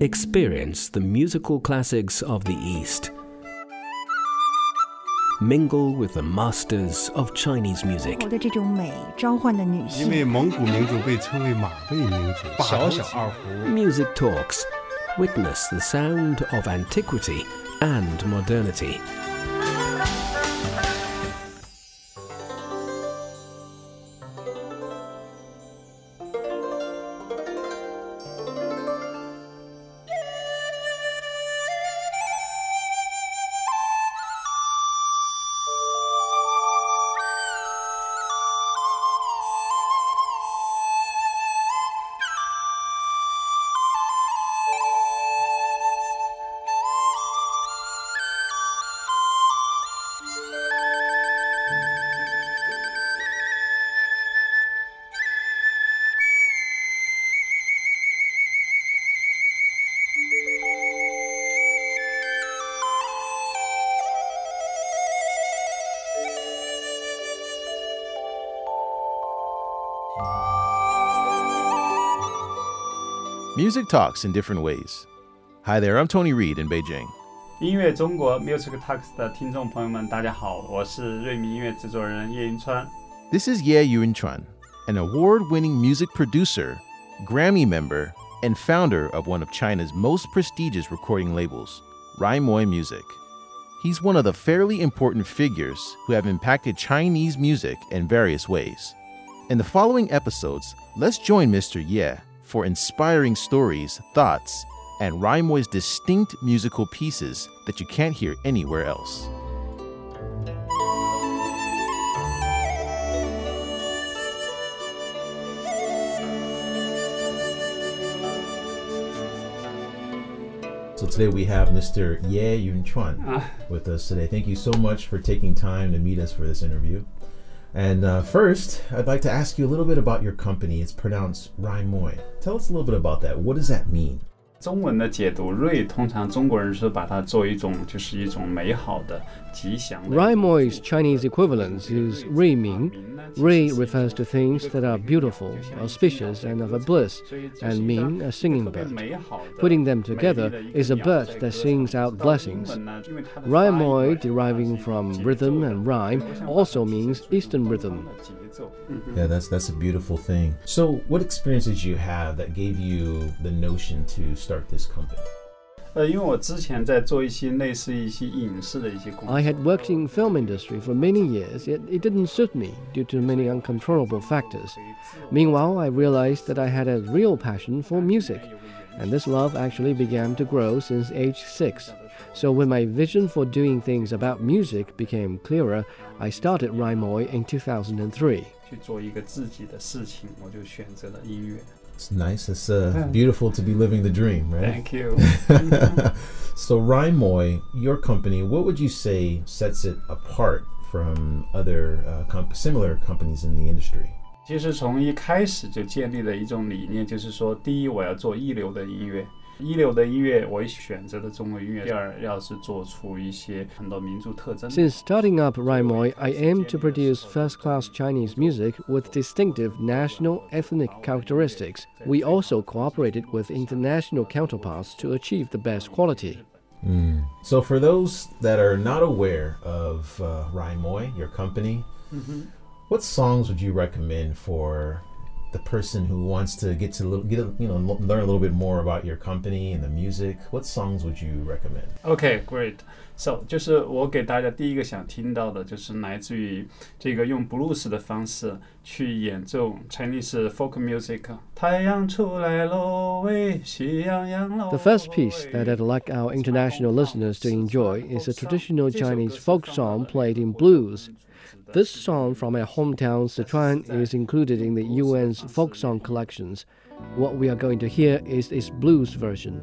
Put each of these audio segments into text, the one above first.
Experience the musical classics of the East. Mingle with the masters of Chinese music. 的这种美召唤的女因性。为蒙古民族被称为马背民族，小小二胡 Music Talks. Witness the sound of antiquity and modernity. Music talks in different ways. Hi there, I'm Tony Reid in Beijing. 音乐中国 Music Talks 的听众朋友们，大家好，我是瑞米音乐制作人叶云川。This is Ye Yunchuan, an award-winning music producer, Grammy member, and founder of one of China's most prestigious recording labels, Rhymoi Music. He's one of the fairly important figures who have impacted Chinese music in various ways. In the following episodes, let's join Mr. Ye for inspiring stories, thoughts, and Rhymoi's distinct musical pieces that you can't hear anywhere else. So today we have Mr. Ye yun Yunchuan ah. with us today. Thank you so much for taking time to meet us for this interview. And uh, first, I'd like to ask you a little bit about your company. It's pronounced Rhymoi. Tell us a little bit about that. What does that mean? 中文的解读，瑞通常中国人是把它作为一种就是一种美好的、吉祥的。Rhymoi's Chinese equivalent is Rui Ming. Rui refers to things that are beautiful, auspicious, and of a bliss, and Ming, a singing bird. Putting them together is a bird that sings out blessings. Rhymoi, deriving from rhythm and rhyme, also means Eastern rhythm itself. Mm-hmm. Yeah, that's that's a beautiful thing. So, what experiences you have that gave you the notion to start this company? I had worked in film industry for many years, yet it didn't suit me due to many uncontrollable factors. Meanwhile, I realized that I had a real passion for music, and this love actually began to grow since age six. So when my vision for doing things about music became clearer, I started Rhymoi in 2003. It's nice. It's uh, beautiful to be living the dream, right? Thank you. so Rhymoi, your company, what would you say sets it apart from other uh, comp similar companies in the industry? 其实从一开始就建立的一种理念，就是说，第一，我要做一流的音乐，一流的音乐，我选择的中国音乐。第二，要是做出一些很多民族特征。Since starting up Rhymoi, I aim to produce first-class Chinese music with distinctive national ethnic characteristics. We also cooperated with international counterparts to achieve the best quality. Mm. So, for those that are not aware of uh, Rhymoi, your company, mm -hmm. what songs would you recommend for the person who wants to get to little, get a, you know lo- learn a little bit more about your company and the music? What songs would you recommend? OK, great. So，就是我给大家第一个想听到的，就是来自于这个用 blues 的方式去演奏 Chinese folk music。太阳出来喽喂，喜洋洋喽。 The first piece that I'd like our international listeners to enjoy is a traditional Chinese folk song played in blues. This song from my hometown Sichuan is included in the UN's folk song collections. What we are going to hear is its blues version.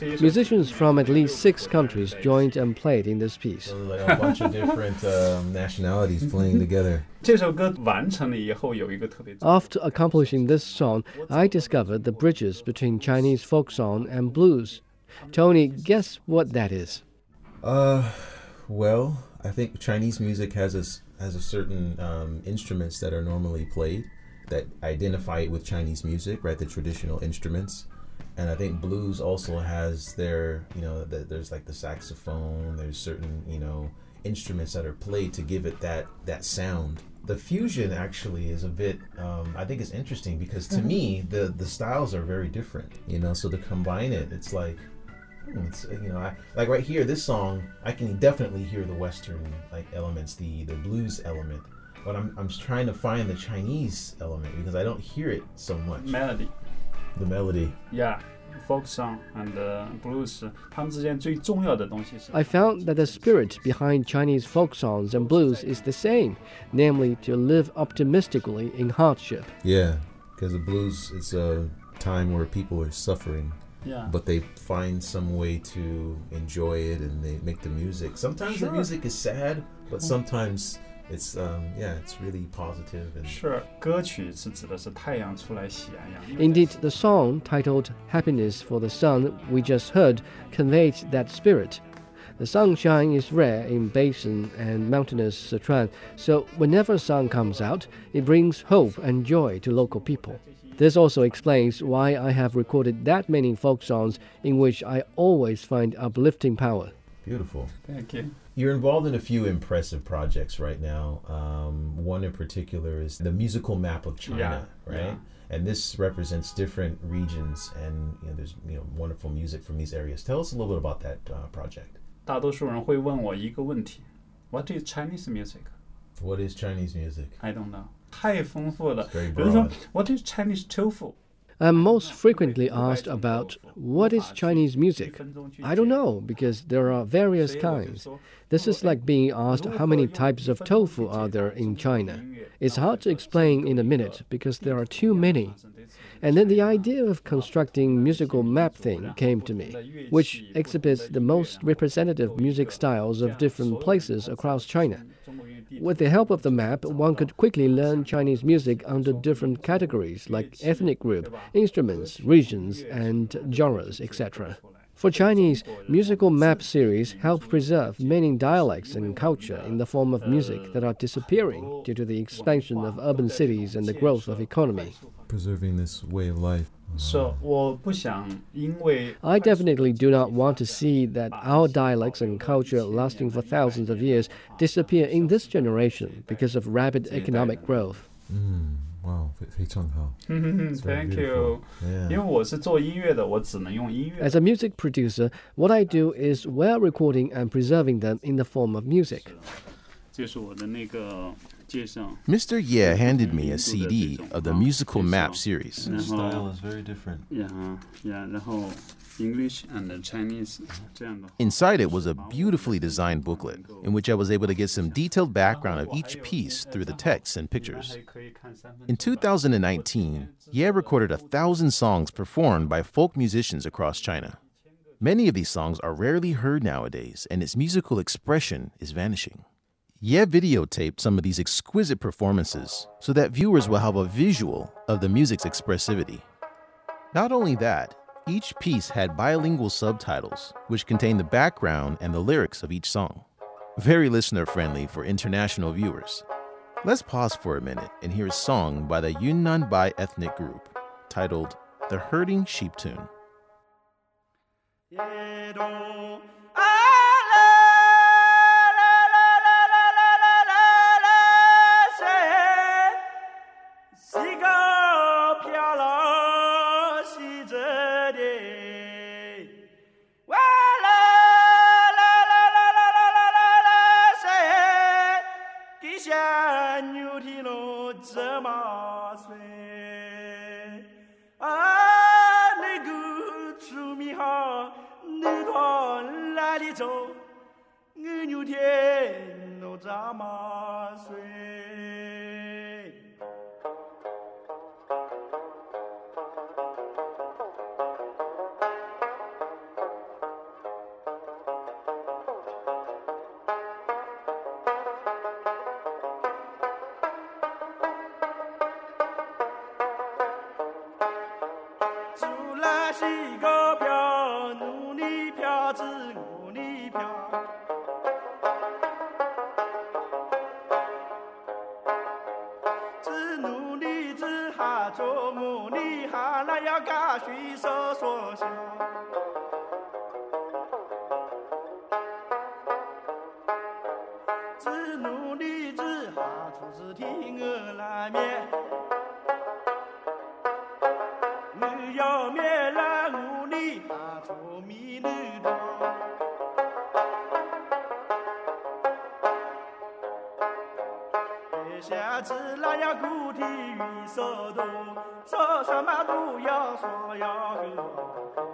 Musicians from at least six countries joined and played in this piece. a bunch of different um, nationalities playing together. After accomplishing this song, I discovered the bridges between Chinese folk song and blues. Tony, guess what that is? Uh, well, I think Chinese music has a, has a certain um, instruments that are normally played that identify it with Chinese music, right? The traditional instruments and I think blues also has their, you know, the, there's like the saxophone. There's certain, you know, instruments that are played to give it that that sound. The fusion actually is a bit, um, I think, it's interesting because to me the the styles are very different. You know, so to combine it, it's like Hmm, It's, you know, I, like right here, this song, I can definitely hear the Western like elements, the the blues element, but I'm I'm trying to find the Chinese element because I don't hear it so much. melody。The melody. Yeah, folk song and uh, blues，它们之间最重要的东西是 I found that the spirit behind Chinese folk songs and blues is the same, namely to live optimistically in hardship. Yeah, because the blues is a time where people are suffering, Yeah. but they find some way to enjoy it and they make the music. Sometimes Sure. the music is sad, but sometimes it's um yeah, it's really positive and 是歌曲是指的是太阳出来喜洋洋。 Indeed, the song titled Happiness for the Sun we just heard conveyed that spirit. The sunshine is rare in basin and mountainous Sichuan, so whenever sun comes out, it brings hope and joy to local people. This also explains why I have recorded that many folk songs in which I always find uplifting power. beautiful. Thank you。 You're involved in a few impressive projects right now. Um, one in particular is the musical map of China, Yeah, right? And this represents different regions, and you know, there's you know wonderful music from these areas. Tell us a little bit about that uh, project. 大多数人会问我一个问题：What is Chinese music? What is Chinese music? I don't know。太丰富了。 Very 比如说 broad. ，What is Chinese tofu? I'm most frequently asked about what is Chinese music. I don't know because there are various kinds. This is like being asked how many types of tofu are there in China. It's hard to explain in a minute because there are too many. And then the idea of constructing musical map thing came to me, which exhibits the most representative music styles of different places across China. With the help of the map, one could quickly learn Chinese music under different categories like ethnic group, instruments, regions, and genres, etc. For Chinese, musical map series help preserve many dialects and culture in the form of music that are disappearing due to the expansion of urban cities and the growth of economy. Preserving this way of life. 是，我不想因为 I definitely do not want to see that our dialects and culture lasting for thousands of years disappear in this generation because of rapid economic growth. Mm, wow, 非常好. 嗯 It's very Thank beautiful. you。因为 Yeah. 我是做音乐的，我只能用音乐。 As a music producer, what I do is well recording and preserving them in the form of music. 这是我的那个介绍。 Mr. Ye handed me a CD of the musical map series. The style is very different. English and Chinese. Uh-huh. Inside it was a beautifully designed booklet in which I was able to get some detailed background of each piece through the text and pictures. In 2019, Ye recorded a thousand songs performed by folk musicians across China. Many of these songs are rarely heard nowadays, and its musical expression is vanishing. Ye videotaped some of these exquisite performances so that viewers will have a visual of the music's expressivity. Not only that, each piece had bilingual subtitles, which contained the background and the lyrics of each song. Very listener friendly for international viewers. Let's pause for a minute and hear a song by the Yunnan Bai ethnic group titled The Herding Sheep Tune. 想起那样古的雨声多，说什么都要说呀个。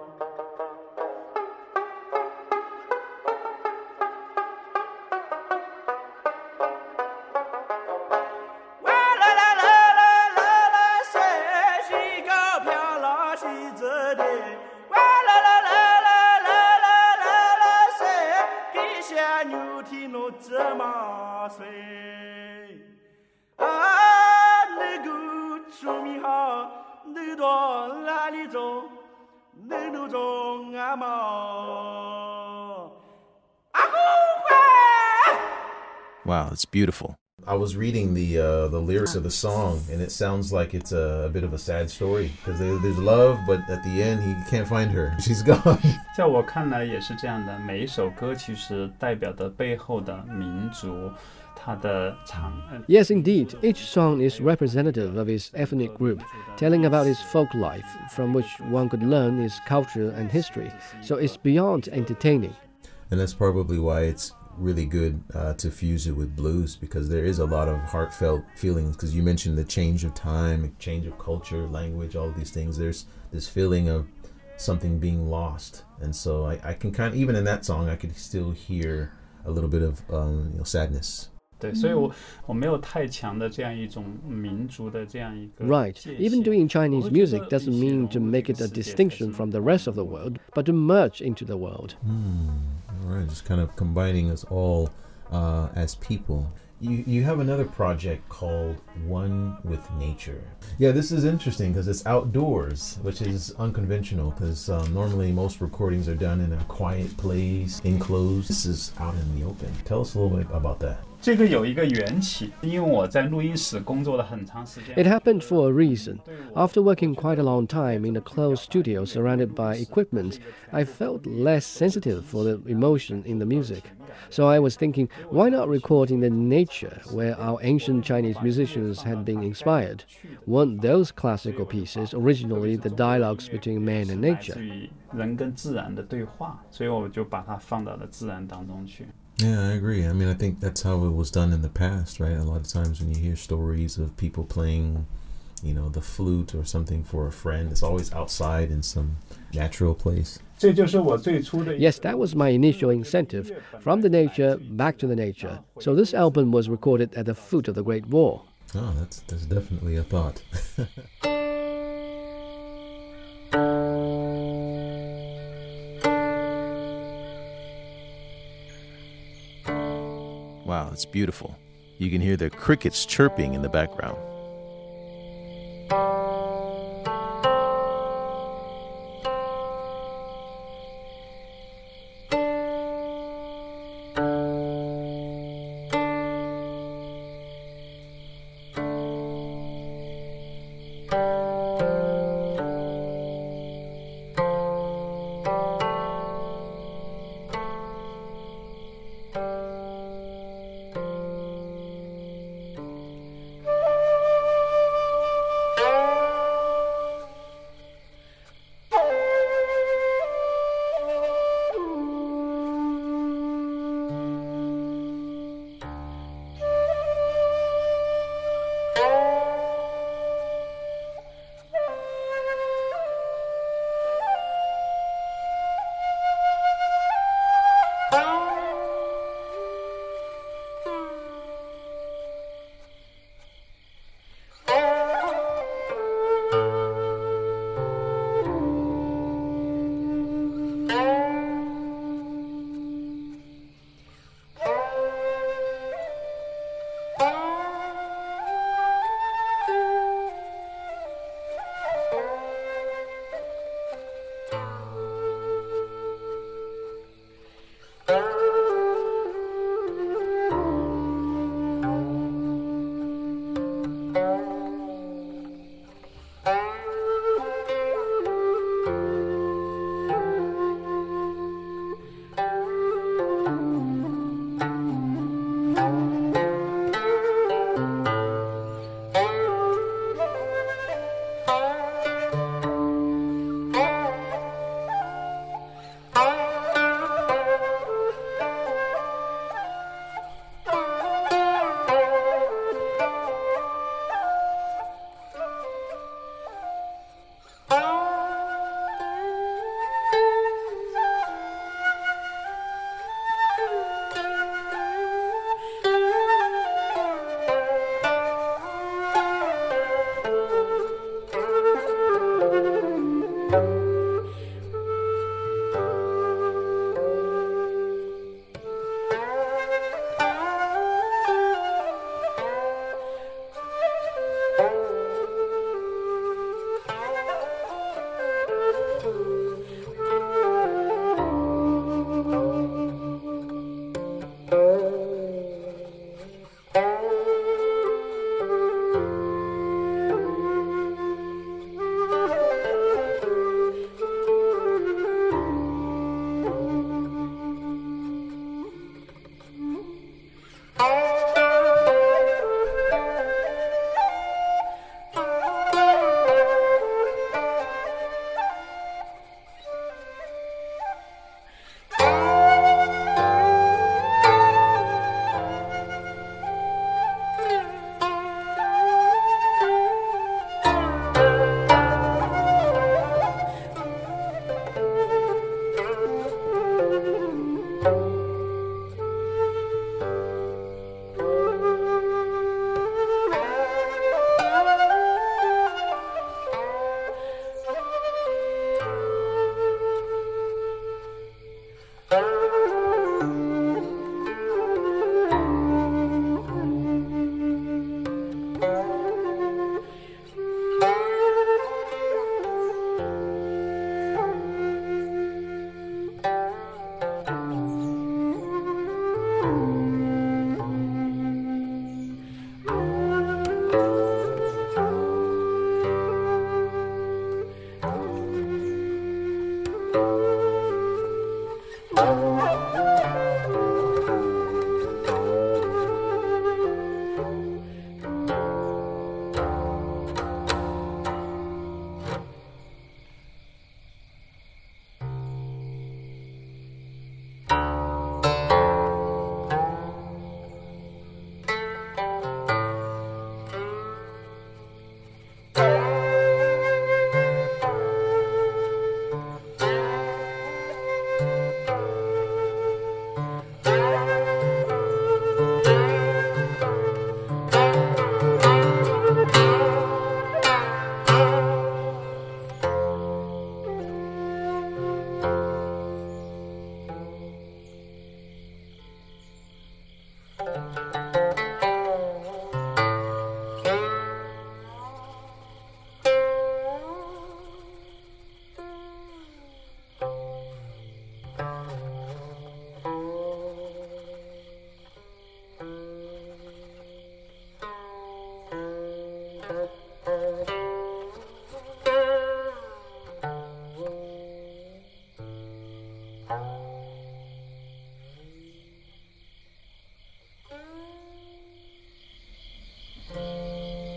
it's beautiful. I was reading the uh, the lyrics of the song, and it sounds like it's a, a bit of a sad story because there's love, but at the end he can't find her. She's gone. 在我看来也是这样的，每一首歌其实代表的背后的民族，它的长。呃 Yes, indeed. Each song is representative of his ethnic group, telling about his folk life, from which one could learn his culture and history. So it's beyond entertaining. and that's probably why it's really good uh, to fuse it with blues because there is a lot of heartfelt feelings because you mentioned the change of time change of culture language all of these things there's this feeling of something being lost and so i, I can kind of even in that song i could still hear a little bit of um, you know, sadness 对，所以我我没有太强的这样一种民族的这样一个 Right. 界 Even 限 doing Chinese 我会觉 music 得 doesn't 一些 mean 融 to 入 make 这 it 个 a 世界才 distinction 是 from the rest of the world, but to merge into the world. all right just kind of combining us all uh, as people you, you have another project called One with Nature. Yeah, this is interesting because it's outdoors, which is unconventional because um, normally most recordings are done in a quiet place, enclosed. This is out in the open. Tell us a little bit about that. 这个有一个缘起，因为我在录音室工作了很长时间。 It happened for a reason. After working quite a long time in a closed studio surrounded by equipment, I felt less sensitive for the emotion in the music. So I was thinking, why not record in the nature where our ancient Chinese musicians had been inspired? Weren't those classical pieces originally the dialogues between man and 来 nature? 自于人跟自然的对话，所以我就把它放到了自然当中去。 yeah, I agree. I mean, I think that's how it was done in the past, right? A lot of times when you hear stories of people playing, you know, the flute or something for a friend, it's always outside in some natural place. Yes, that was my initial incentive from the nature back to the nature. So this album was recorded at the foot of the Great Wall. Oh, that's, that's definitely a thought. wow, it's beautiful. You can hear the crickets chirping in the background.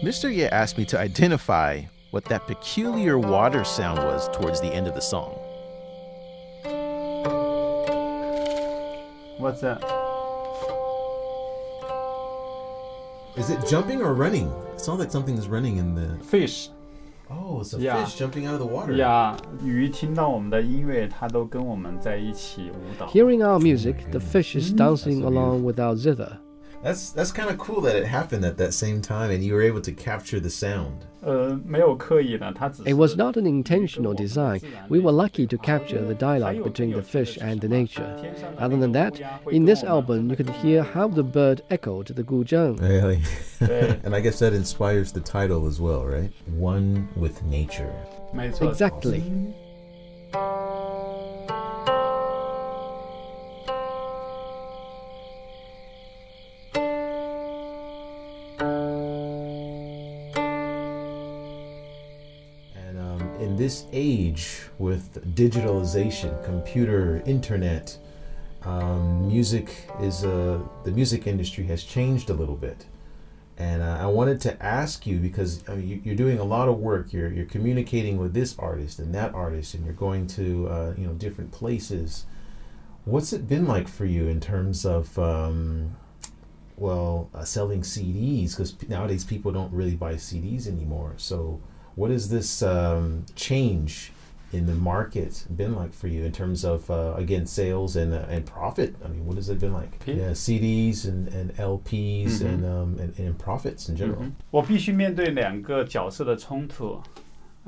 Mr. Ye asked me to identify what that peculiar water sound was towards the end of the song. What's that? Is it jumping or running? It sounds like something is running in the. Fish Oh, it's a Yeah. fish jumping out of the water. 呀，鱼听到我们的音乐，它都跟我们在一起舞蹈。 Hearing our music, the fish is dancing along with our zither. That's that's kind of cool that it happened at that same time and you were able to capture the sound. It was not an intentional design. We were lucky to capture the dialogue between the fish and the nature. Other than that, in this album, you could hear how the bird echoed the guzheng. Really? and I guess that inspires the title as well, right? One with nature. Exactly. This age with digitalization, computer, internet, um, music is uh, the music industry has changed a little bit. And uh, I wanted to ask you because I mean, you, you're doing a lot of work. You're you're communicating with this artist and that artist, and you're going to uh, you know different places. What's it been like for you in terms of um, well uh, selling CDs? Because nowadays people don't really buy CDs anymore. So what has this um, change in the market been like for you in terms of uh, again sales and uh, and profit? I mean, what has it been like? Okay. Yeah, CDs and, and LPs Mhm. and, um, and and profits in general. 嗯我必须面对两个角色的冲突，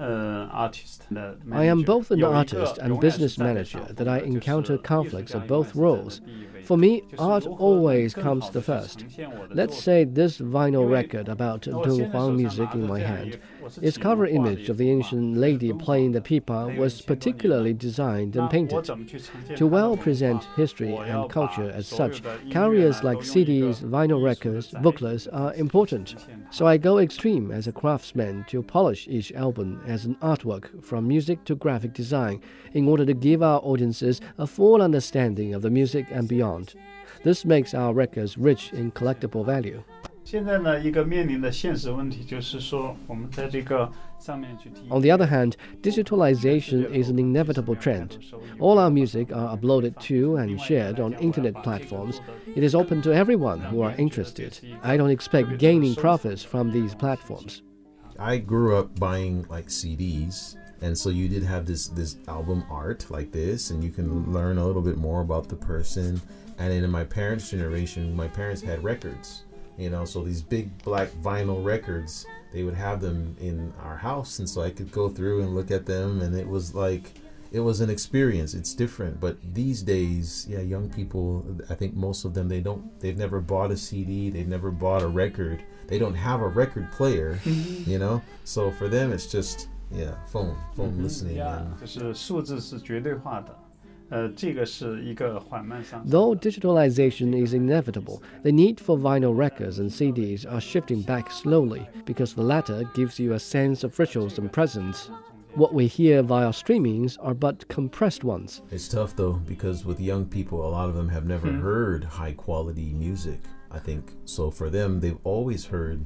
uh, artist. Uh, I am both an artist and business manager that I encounter conflicts of both roles. For me, art always comes the first. Let's say this vinyl record about Dong Huang music in my hand. Its cover image of the ancient lady playing the pipa was particularly designed and painted. To well present history and culture as such, carriers like CDs, vinyl records, booklets are important. So I go extreme as a craftsman to polish each album as an artwork from music to graphic design in order to give our audiences a full understanding of the music and beyond. This makes our records rich in collectible value. 现在呢，一个面临的现实问题就是说，我们在这个上面去听。 On the other hand, digitalization is an inevitable trend. All our music are uploaded to and shared on internet platforms. It is open to everyone who are interested. I don't expect gaining profits from these platforms. I grew up buying like CDs, and so you did have this this album art like this, and you can learn a little bit more about the person. And then in my parents' generation, my parents had records, you know, so these big black vinyl records, they would have them in our house, and so I could go through and look at them, and it was like it was an experience. It's different, but these days, yeah, young people, I think most of them they don't, they've never bought a CD, they've never bought a record, they don't have a record player, you know. So for them, it's just yeah, phone, phone listening. 呀 And, 就是数字是绝对化的，呃，这个是一个缓慢上升。 Though digitalization is inevitable, the need for vinyl records and CDs are shifting back slowly because the latter gives you a sense of rituals and presence. What we hear via streamings are but compressed ones. It's tough though because with young people, a lot of them have never heard high quality music. I think so for them, they've always heard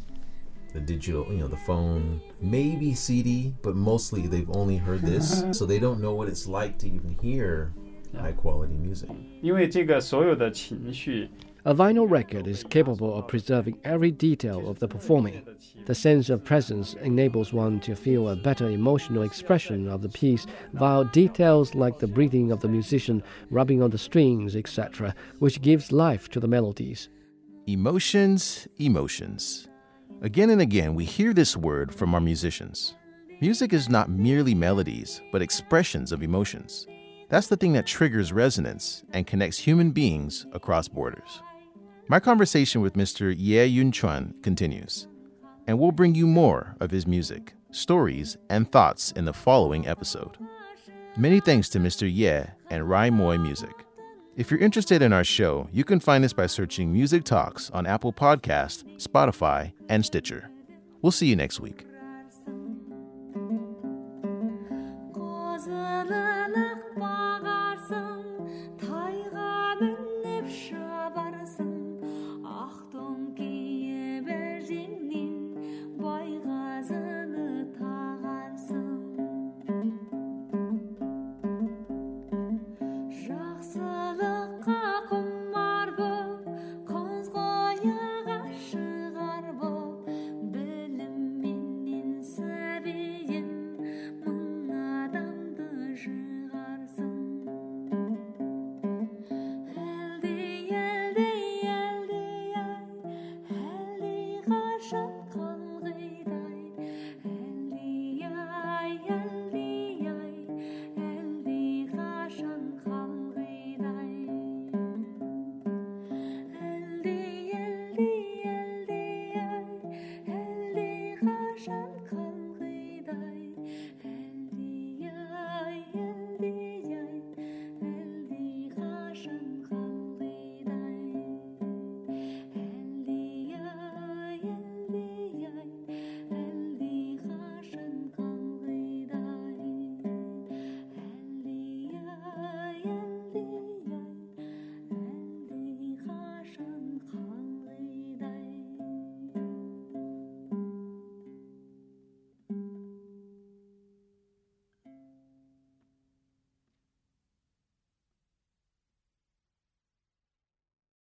the digital, you know, the phone, maybe CD, but mostly they've only heard this, so they don't know what it's like to even hear high quality music. A vinyl record is capable of preserving every detail of the performing. The sense of presence enables one to feel a better emotional expression of the piece via details like the breathing of the musician, rubbing on the strings, etc., which gives life to the melodies. Emotions, emotions. Again and again, we hear this word from our musicians. Music is not merely melodies, but expressions of emotions. That's the thing that triggers resonance and connects human beings across borders. My conversation with Mr. Ye Yun Chuan continues, and we'll bring you more of his music, stories, and thoughts in the following episode. Many thanks to Mr. Ye and Rhymoi Music. If you're interested in our show, you can find us by searching Music Talks on Apple Podcast, Spotify, and Stitcher. We'll see you next week.